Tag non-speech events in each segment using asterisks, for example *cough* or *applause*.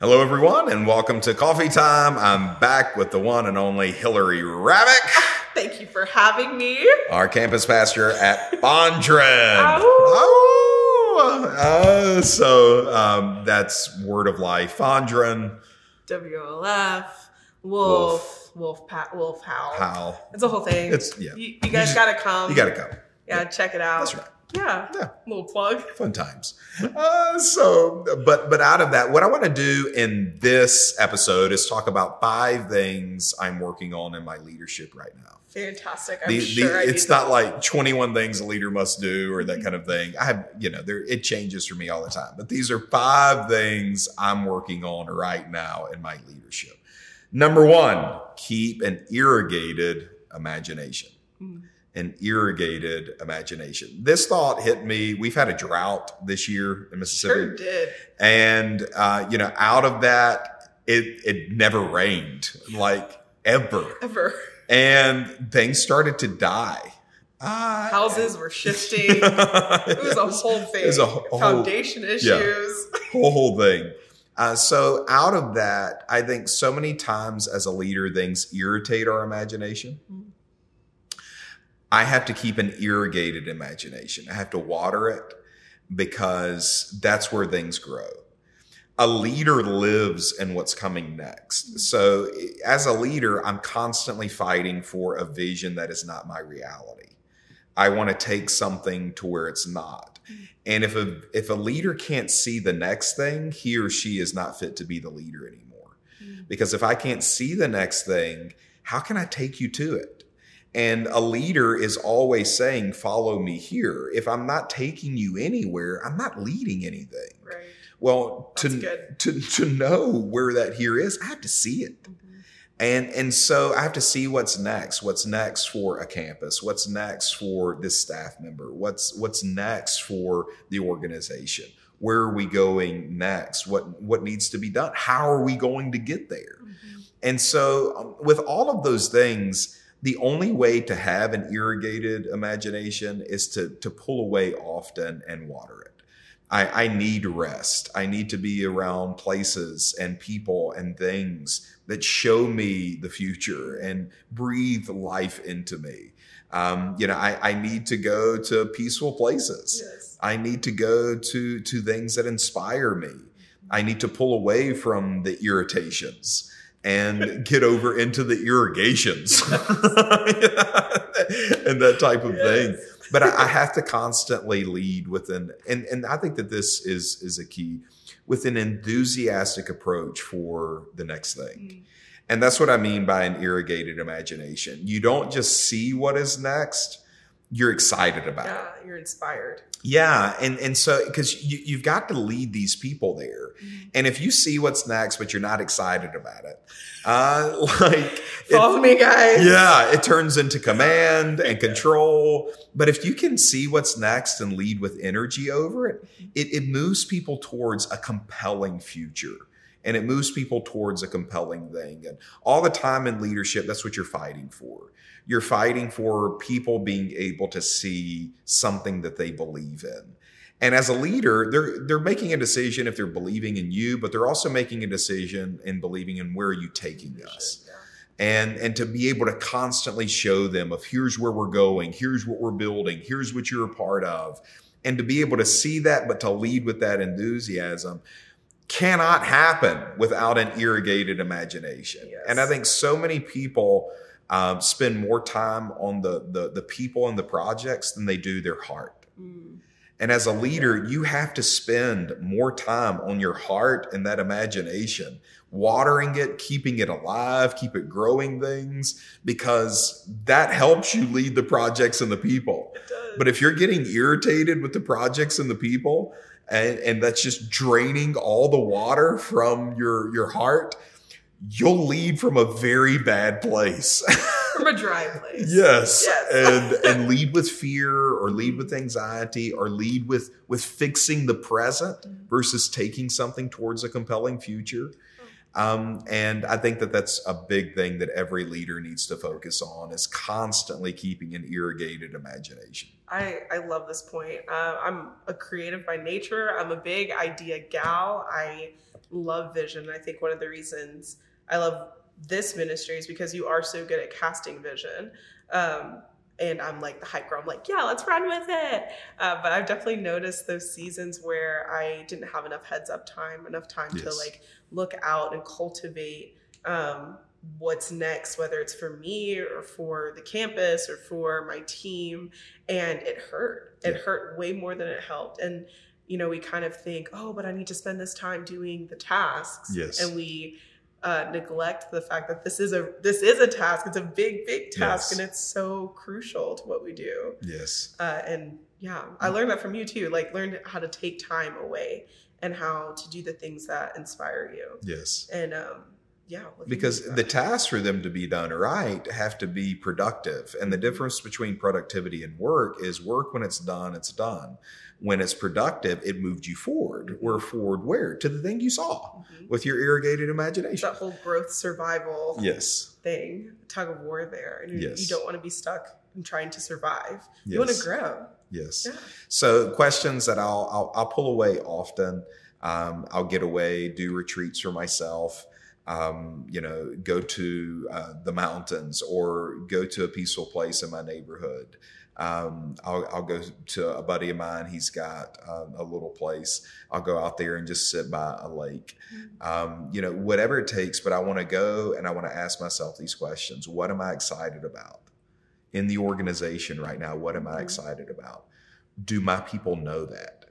Hello, everyone, and welcome to Coffee Time. I'm back with the one and only Hillary Ravick, Thank you for having me. our campus pastor at Bondren. Ow. Oh, uh, so um, that's word of life. Bondren, WLF, Wolf, Wolf, pa- Wolf Howl. how? It's a whole thing. It's- yeah. You, you guys gotta come. You got to come. Yeah, check it out. That's right. Yeah. Yeah. Little plug. fun times. Uh, so, but but out of that, what I want to do in this episode is talk about five things I'm working on in my leadership right now. Fantastic. I'm The, sure the, it's not those. like 21 things a leader must do or that kind of thing. I have, you know, there it changes for me all the time. But these are five things I'm working on right now in my leadership. Number one, keep an irrigated imagination. Mm. An irrigated imagination. This thought hit me. We've had a drought this year in Mississippi. Sure did. And uh, you know, out of that, it it never rained like ever, Ever. and things started to die. Uh, Houses were shifting. *laughs* It was a whole thing. It was a whole- Foundation issues. whole whole thing. Uh, so out of that, I think so many times as a leader, things irritate our imagination. Mm. I have to keep an irrigated imagination. I have to water it because that's where things grow. A leader lives in what's coming next. So as a leader, I'm constantly fighting for a vision that is not my reality. I want to take something to where it's not. And if a if a leader can't see the next thing, he or she is not fit to be the leader anymore. Mm. Because if I can't see the next thing, how can I take you to it? And a leader is always saying, "Follow me here." If I'm not taking you anywhere, I'm not leading anything. Right. Well, That's to good. to to know where that here is, I have to see it. Mhm. And and so I have to see what's next. What's next for a campus? What's next for this staff member? What's what's next for the organization? Where are we going next? What what needs to be done? How are we going to get there? Mhm. And so um, with all of those things, the only way to have an irrigated imagination is to to pull away often and water it. I, I need rest. I need to be around places and people and things that show me the future and breathe life into me. Um, you know, I, I need to go to peaceful places. Yes. I need to go to to things that inspire me. I need to pull away from the irritations and get over into the irrigations *laughs* and that type of thing *laughs* but I, I have to constantly lead with an and and I think that this is is a key with an enthusiastic approach for the next thing. Mm. And that's what I mean by an irrigated imagination. You don't just see what is next, you're excited about it. Yeah, you're inspired. Yeah, and and so because you, you've got to lead these people there, and if you see what's next but you're not excited about it, uh, *laughs* like it- Follow me, guys. yeah, it turns into command and control. But if you can see what's next and lead with energy over it, it, it moves people towards a compelling future. And it moves people towards a compelling thing. And all the time in leadership, that's what you're fighting for. You're fighting for people being able to see something that they believe in. And as a leader, they're they're making a decision if they're believing in you, but they're also making a decision in believing in where are you taking us and and to be able to constantly show them of here's where we're going here's what we're building here's what you're a part of and to be able to see that but to lead with that enthusiasm cannot happen without an irrigated imagination Yes. and i think so many people um, spend more time on the, the the people and the projects than they do their heart Mm. and as a leader, you have to spend more time on your heart and that imagination, watering it, keeping it alive, keep it growing things, because that helps you lead the projects and the people. But if you're getting irritated with the projects and the people, and, and that's just draining all the water from your, your heart, you'll lead from a very bad place. *laughs* from a dry place. Yes. Yes. and *laughs* and lead with fear or lead with anxiety or lead with with fixing the present versus taking something towards a compelling future. Um, and I think that that's a big thing that every leader needs to focus on is constantly keeping an irrigated imagination. I, I love this point. Uh, I'm a creative by nature. I'm a big idea gal. I love vision. I think one of the reasons I love this ministry is because you are so good at casting vision. Um, and I'm like the hype girl. I'm like, yeah, let's run with it. Uh, but I've definitely noticed those seasons where I didn't have enough heads up time, enough time to like look out and cultivate um, what's next, whether it's for me or for the campus or for my team. And it hurt. It Yeah. hurt way more than it helped. And you know, we kind of think, oh, but I need to spend this time doing the tasks. Yes. And we uh, neglect the fact that this is a this is a task. It's a big, big task, Yes. and it's so crucial to what we do. Yes. Uh, and yeah, I learned that from you too. Like, learned how to take time away and how to do the things that inspire you. Yes. And um, yeah, because the tasks for them to be done right have to be productive and the difference between productivity and work is work when it's done it's done when it's productive it moved you forward where forward where to the thing you saw Mhm. with your irrigated imagination that whole growth survival yes thing, tug of war there, and you, Yes. you don't want to be stuck in trying to survive. You want to grow. yes Yeah. so questions that i'll i'll, I'll pull away often um, i'll get away do retreats for myself um, you know go to uh, the mountains or go to a peaceful place in my neighborhood. Um, I'll, I'll go to a buddy of mine. He's got um, a little place. I'll go out there and just sit by a lake. Um, you know whatever it takes but i want to go and i want to ask myself these questions. What am i excited about in the organization right now? What am i Mhm. excited about? Do my people know that?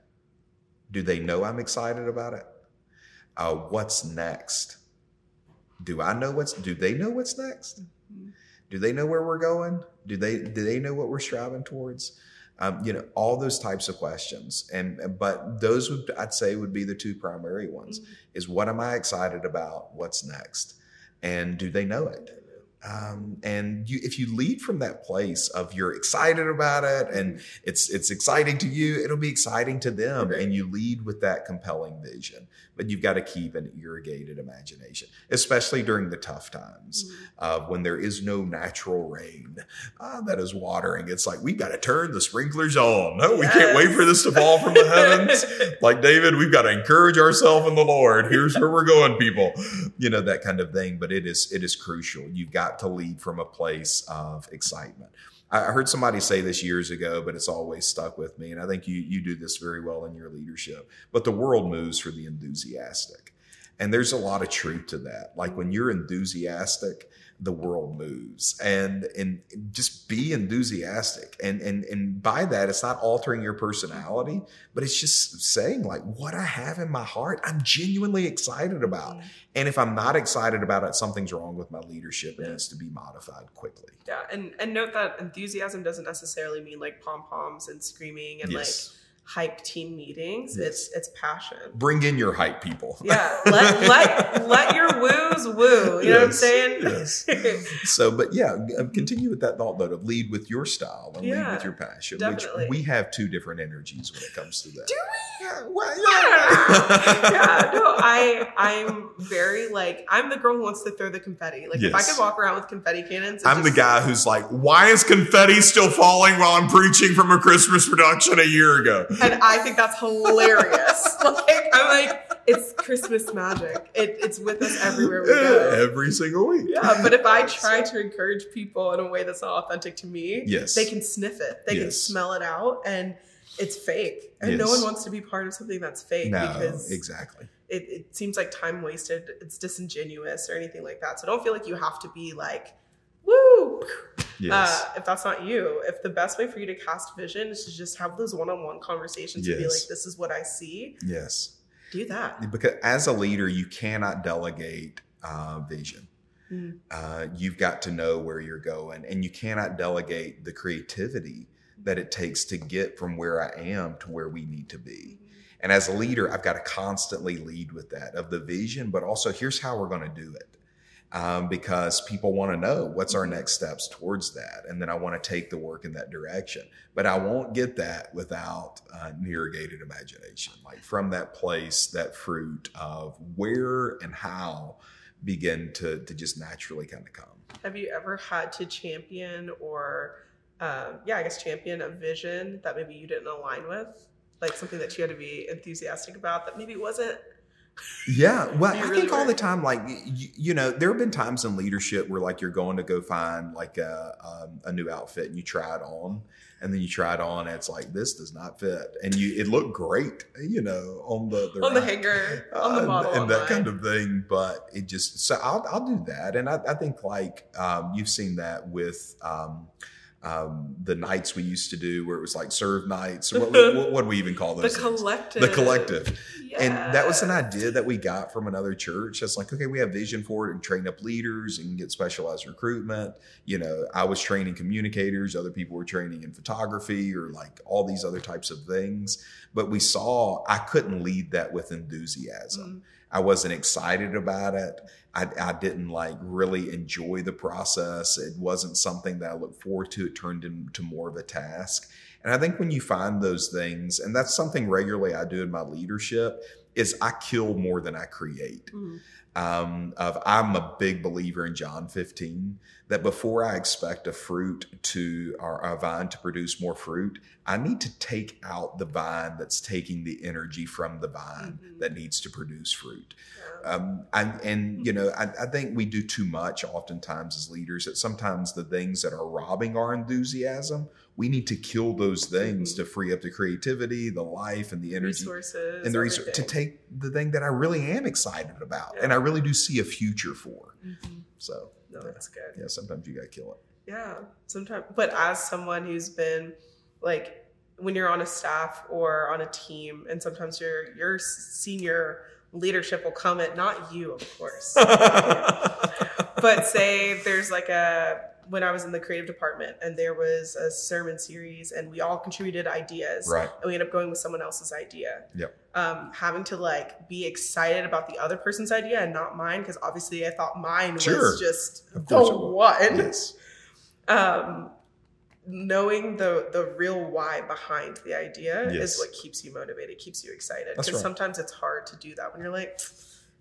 Do they know i'm excited about it? Uh, what's next do i know what's do they know what's next? Mhm. do they know where we're going? Do they do they know what we're striving towards? Um, you know all those types of questions. And but those would i'd say would be the two primary ones is what am i excited about? What's next? And do they know it um, and you, if you lead from that place of you're excited about it and it's it's exciting to you it'll be exciting to them and you lead with that compelling vision but you've got to keep an irrigated imagination especially during the tough times uh, when there is no natural rain uh, that is watering it's like we've got to turn the sprinklers on no we can't wait for this to fall from the heavens like David, we've got to encourage ourselves in the Lord. Here's *laughs* where we're going, people. You know that kind of thing. But it is it is crucial. You've got to lead from a place of excitement. I I heard somebody say this years ago, but it's always stuck with me, and I think you you do this very well in your leadership. But the world moves for the enthusiastic, and there's a lot of truth to that. Like when you're enthusiastic, the world moves and and just be enthusiastic and and and by that it's not altering your personality but it's just saying like what i have in my heart i'm genuinely excited about Mhm. and if i'm not excited about it something's wrong with my leadership it Yeah. needs to be modified quickly Yeah, and and note that enthusiasm doesn't necessarily mean like pom poms and screaming and yes like hype team meetings. Yes. It's it's passion. bring in your hype people Yeah, let let *laughs* let your woos woo. You know what I'm saying? yes. *laughs* so but yeah uh, continue with that thought though to lead with your style and lead with your passion definitely. which we have two different energies when it comes to that Do yeah, well, yeah. *laughs* yeah. no, I I'm very like I'm the girl who wants to throw the confetti. Like if I could walk around with confetti cannons, I'm the guy who's like, why is confetti still falling while I'm preaching from a Christmas production a year ago? and I think that's hilarious. *laughs* like I'm like, it's Christmas magic. It, it's with us everywhere we go. *laughs* Every single week. Yeah, but if I try to encourage people in a way that's not authentic to me, Yes. they can sniff it. They can smell it out, and it's fake. And no one wants to be part of something that's fake No, because exactly. it, it seems like time wasted. It's disingenuous or anything like that. So don't feel like you have to be like, woo. Yes. Uh, if that's not you, if the best way for you to cast vision is to just have those one-on-one conversations and be like, "This is what I see," yes. do that. Because as a leader, you cannot delegate uh, vision. Mm. Uh, you've got to know where you're going, and you cannot delegate the creativity that it takes to get from where I am to where we need to be. And as a leader, I've got to constantly lead with that of the vision, but also here's how we're going to do it. um, because people want to know what's our next steps towards that. And then I want to take the work in that direction. But I won't get that without uh, irrigated imagination, like from that place, that fruit of where and how begin to, to just naturally kind of come. Have you ever had to champion or, um, yeah, I guess champion a vision that maybe you didn't align with? Like something that you had to be enthusiastic about that maybe wasn't yeah, *laughs* well, I really think all the time, like you, you know, there have been times in leadership where like you're going to go find like a um, a new outfit and you try it on, and then you try it on, and it's like this does not fit, and you it looked great, you know, on the, the on the rack, hanger, *laughs* on the uh, model, and that kind of thing. But it just so I'll I'll do that, and I, I think like um, you've seen that with. Um, um, the nights we used to do where it was like serve nights. What, *laughs* what, what do we even call the things? collective. The collective and that was an idea that we got from another church. That's like, okay, we have vision for it and train up leaders and get specialized recruitment. You know, I was training communicators, other people were training in photography or like all these other types of things. But we saw I couldn't lead that with enthusiasm. Mm. I wasn't excited about it. I, I didn't like really enjoy the process. It wasn't something that I looked forward to. It turned into more of a task. And I think when you find those things, and that's something regularly I do in my leadership, is I kill more than I create. Mm. Um, of I'm a big believer in John 15 that before I expect a fruit to or a vine to produce more fruit, I need to take out the vine that's taking the energy from the vine Mhm. that needs to produce fruit. Yeah. Um, and, and you know, I, I think we do too much oftentimes as leaders that sometimes the things that are robbing our enthusiasm, we need to kill those things Mhm. to free up the creativity, the life, and the energy resources and the research to take the thing that I really am excited about Yeah. and I really do see a future for. Mhm. So No, that's good. yeah, sometimes you gotta kill it. Yeah, sometimes. But as someone who's been like, when you're on a staff or on a team, and sometimes your your senior leadership will come at not you, of course, *laughs* but say there's like a when I was in the creative department and there was a sermon series and we all contributed ideas right. and we end up going with someone else's idea. Yep. Um, having to like be excited about the other person's idea and not mine because obviously I thought mine Sure. was just the course it will. one Yes. um, knowing the the real why behind the idea Yes. is what keeps you motivated, keeps you excited. Because right. sometimes it's hard to do that when you're like,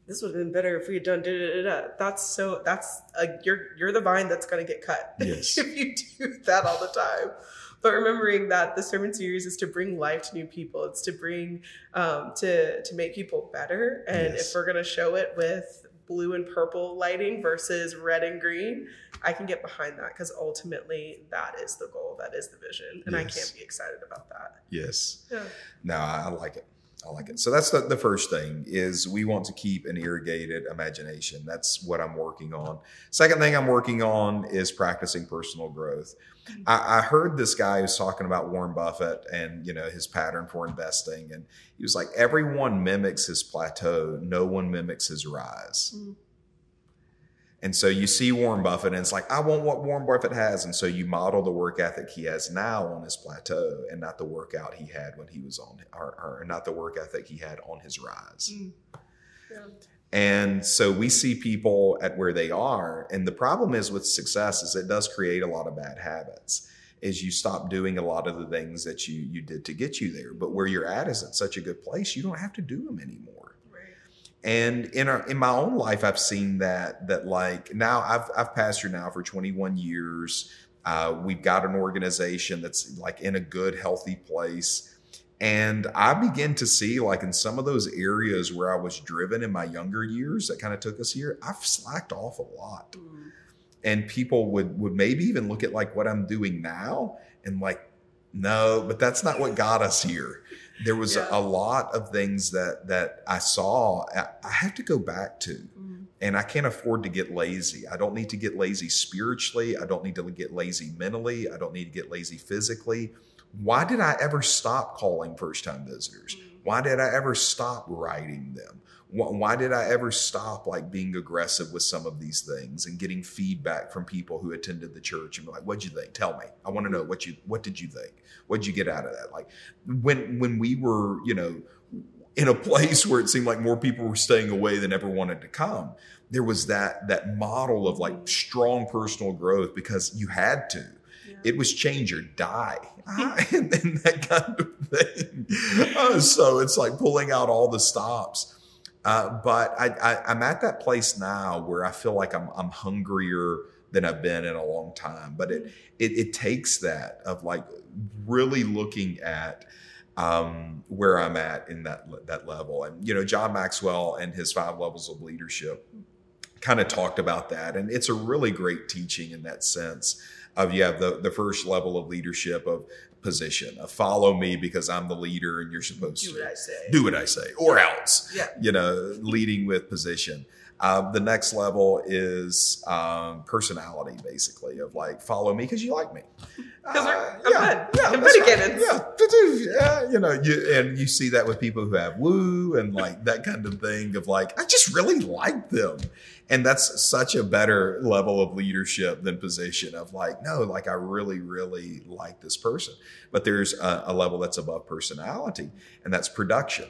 this would have been better if we had done da da da da. That's so that's a, you're you're the vine that's going to get cut *laughs* Yes. if you do that all the time. But remembering that the sermon series is to bring life to new people, it's to bring um, to to make people better. And Yes. if we're going to show it with blue and purple lighting versus red and green, I can get behind that because ultimately that is the goal, that is the vision, and I can't be excited about that. Yes. Yeah. No, I like it. I like it. So that's the, the first thing is we want to keep an irrigated imagination. That's what I'm working on. Second thing I'm working on is practicing personal growth. I, I heard this guy who's talking about Warren Buffett and you know his pattern for investing, and he was like, everyone mimics his plateau, no one mimics his rise. Mm. And so you see Warren Buffett, and it's like, I want what Warren Buffett has. And so you model the work ethic he has now on his plateau and not the workout he had when he was on, or, or not the work ethic he had on his rise. Mm. Yeah. And so we see people at where they are. And the problem is with success is it does create a lot of bad habits. Is you stop doing a lot of the things that you you did to get you there. But where you're at is at such a good place, you don't have to do them anymore. And in our, in my own life i've seen that that like now i've i've pastored now for 21 years. Uh, we've got an organization that's like in a good healthy place. And i begin to see like in some of those areas where i was driven in my younger years that kind of took us here i've slacked off a lot. Mm. and people would would maybe even look at like what i'm doing now and like no but that's not what got us here there was Yeah. a, lot of things that that i saw I, have to go back to Mm. and i can't afford to get lazy i don't need to get lazy spiritually i don't need to get lazy mentally i don't need to get lazy physically why did i ever stop calling first time visitors Mm. why did I ever stop writing them? Why, why did I ever stop like being aggressive with some of these things and getting feedback from people who attended the church and be like, "What'd you think? Tell me. I want to know what you what did you think? What'd you get out of that?" Like when when we were, you know, in a place where it seemed like more people were staying away than ever wanted to come. There was that that model of like strong personal growth because you had to. It was change or die, *laughs* *laughs* and, and that kind of thing. Uh, *laughs* so it's like pulling out all the stops. Uh, but I, I'm at that place now where I feel like I'm, I'm hungrier than I've been in a long time. But it, it, it takes that of like really looking at um, where I'm at in that that level. And you know, John Maxwell and his five levels of leadership kind of talked about that, and it's a really great teaching in that sense. Of you have the the first level of leadership of position, of follow me because I'm the leader and you're supposed Do to what I say. do what I say, or else Yeah. you know, leading with position. Uh, the next level is um, personality, basically, of like, follow me because you like me. 'Cause we're- Uh, I'm yeah, good. yeah, I'm good right. Yeah, yeah, you know, you, and you see that with people who have woo and like that kind of thing of like, I just really like them. And that's such a better level of leadership than position of like, no, like I really, really like this person. But there's a, a level that's above personality, and that's production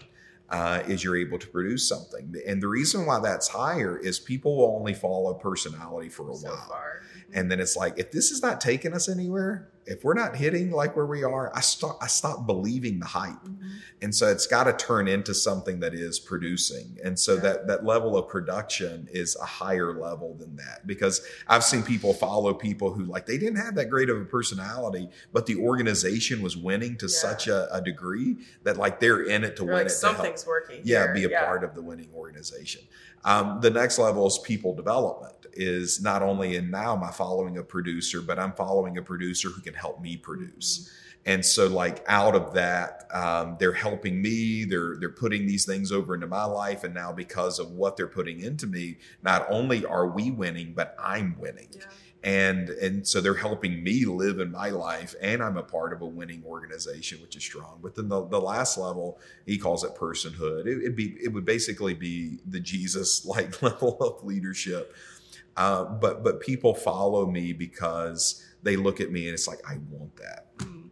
uh, is you're able to produce something. And the reason why that's higher is people will only follow personality for a so while. far. And then it's like, if this is not taking us anywhere, if we're not hitting like where we are, I stop I stop believing the hype. Mhm. And so it's got to turn into something that is producing. And so Yeah. that that level of production is a higher level than that. Because I've seen people follow people who like they didn't have that great of a personality, but the organization was winning to Yeah. such a, a degree that like they're in it to You're win like it. something's working. yeah here. be a part of the winning organization um, the next level is people development is not only in now am i following a producer but i'm following a producer who can help me produce. And so like out of that um, they're helping me they're they're putting these things over into my life and now because of what they're putting into me not only are we winning but i'm winning. Yeah. and and so they're helping me live in my life and i'm a part of a winning organization which is strong. But then the, the last level he calls it personhood. It, it'd be it would basically be the jesus like *laughs* level of leadership uh, but but people follow me because they look at me and it's like i want that. Mm.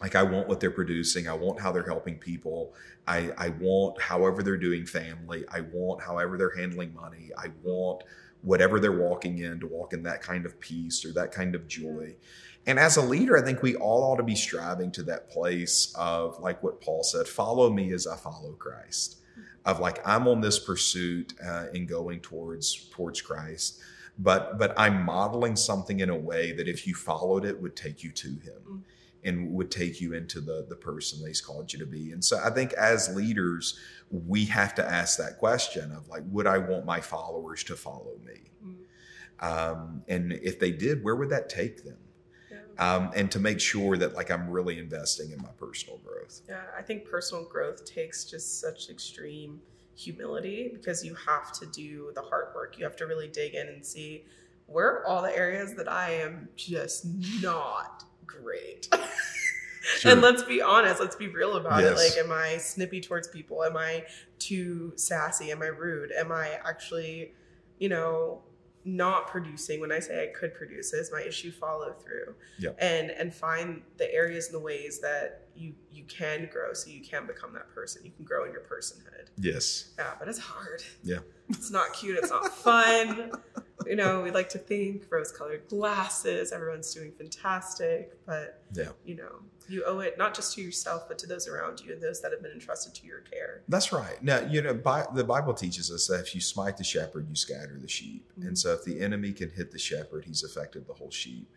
like i want what they're producing. I want how they're helping people. I i want however they're doing family. I want however they're handling money. I want whatever they're walking in to walk in that kind of peace or that kind of joy. And as a leader i think we all ought to be striving to that place of like what paul said follow me as i follow christ of like i'm on this pursuit uh, in going towards towards christ but but i'm modeling something in a way that if you followed it would take you to him Mm. and would take you into the the person that he's called you to be and so i think as leaders we have to ask that question of like would i want my followers to follow me Mm. um, and if they did where would that take them. Um, and to make sure that like i'm really investing in my personal growth Yeah, I think personal growth takes just such extreme humility because you have to do the hard work. You have to really dig in and see where are all the areas that I am just not great. *laughs* Sure. And let's be honest, let's be real about Yes. it. Like, am I snippy towards people? Am I too sassy? Am I rude? Am I actually, you know, not producing when I say I could produce? Is my issue follow through? Yep. And and find the areas and the ways that you you can grow so you can become that person. You can grow in your personhood. yes Yeah, but it's hard. Yeah. It's not cute. It's not fun. *laughs* you know, we like to think rose colored glasses, everyone's doing fantastic, but Yeah. you know, you owe it not just to yourself, but to those around you and those that have been entrusted to your care. That's right. Now, you know, Bi- the Bible teaches us that if you smite the shepherd, you scatter the sheep. Mhm. And so if the enemy can hit the shepherd, he's affected the whole sheep.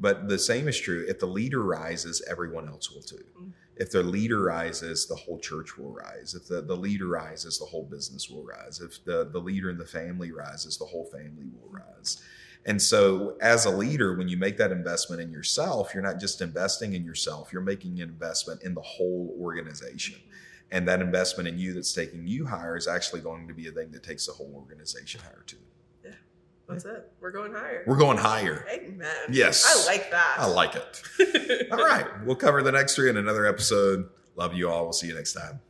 But the same is true. If the leader rises, everyone else will too. Mhm. If the leader rises, the whole church will rise. If the, the leader rises, the whole business will rise. If the, the leader in the family rises, the whole family will rise. And so, as a leader, when you make that investment in yourself, you're not just investing in yourself, you're making an investment in the whole organization and that investment in you that's taking you higher is actually going to be a thing that takes the whole organization higher too. That's it. We're going higher. We're going higher. Amen. Yes. I like that. I like it. *laughs* All right. We'll cover the next three in another episode. Love you all. We'll see you next time.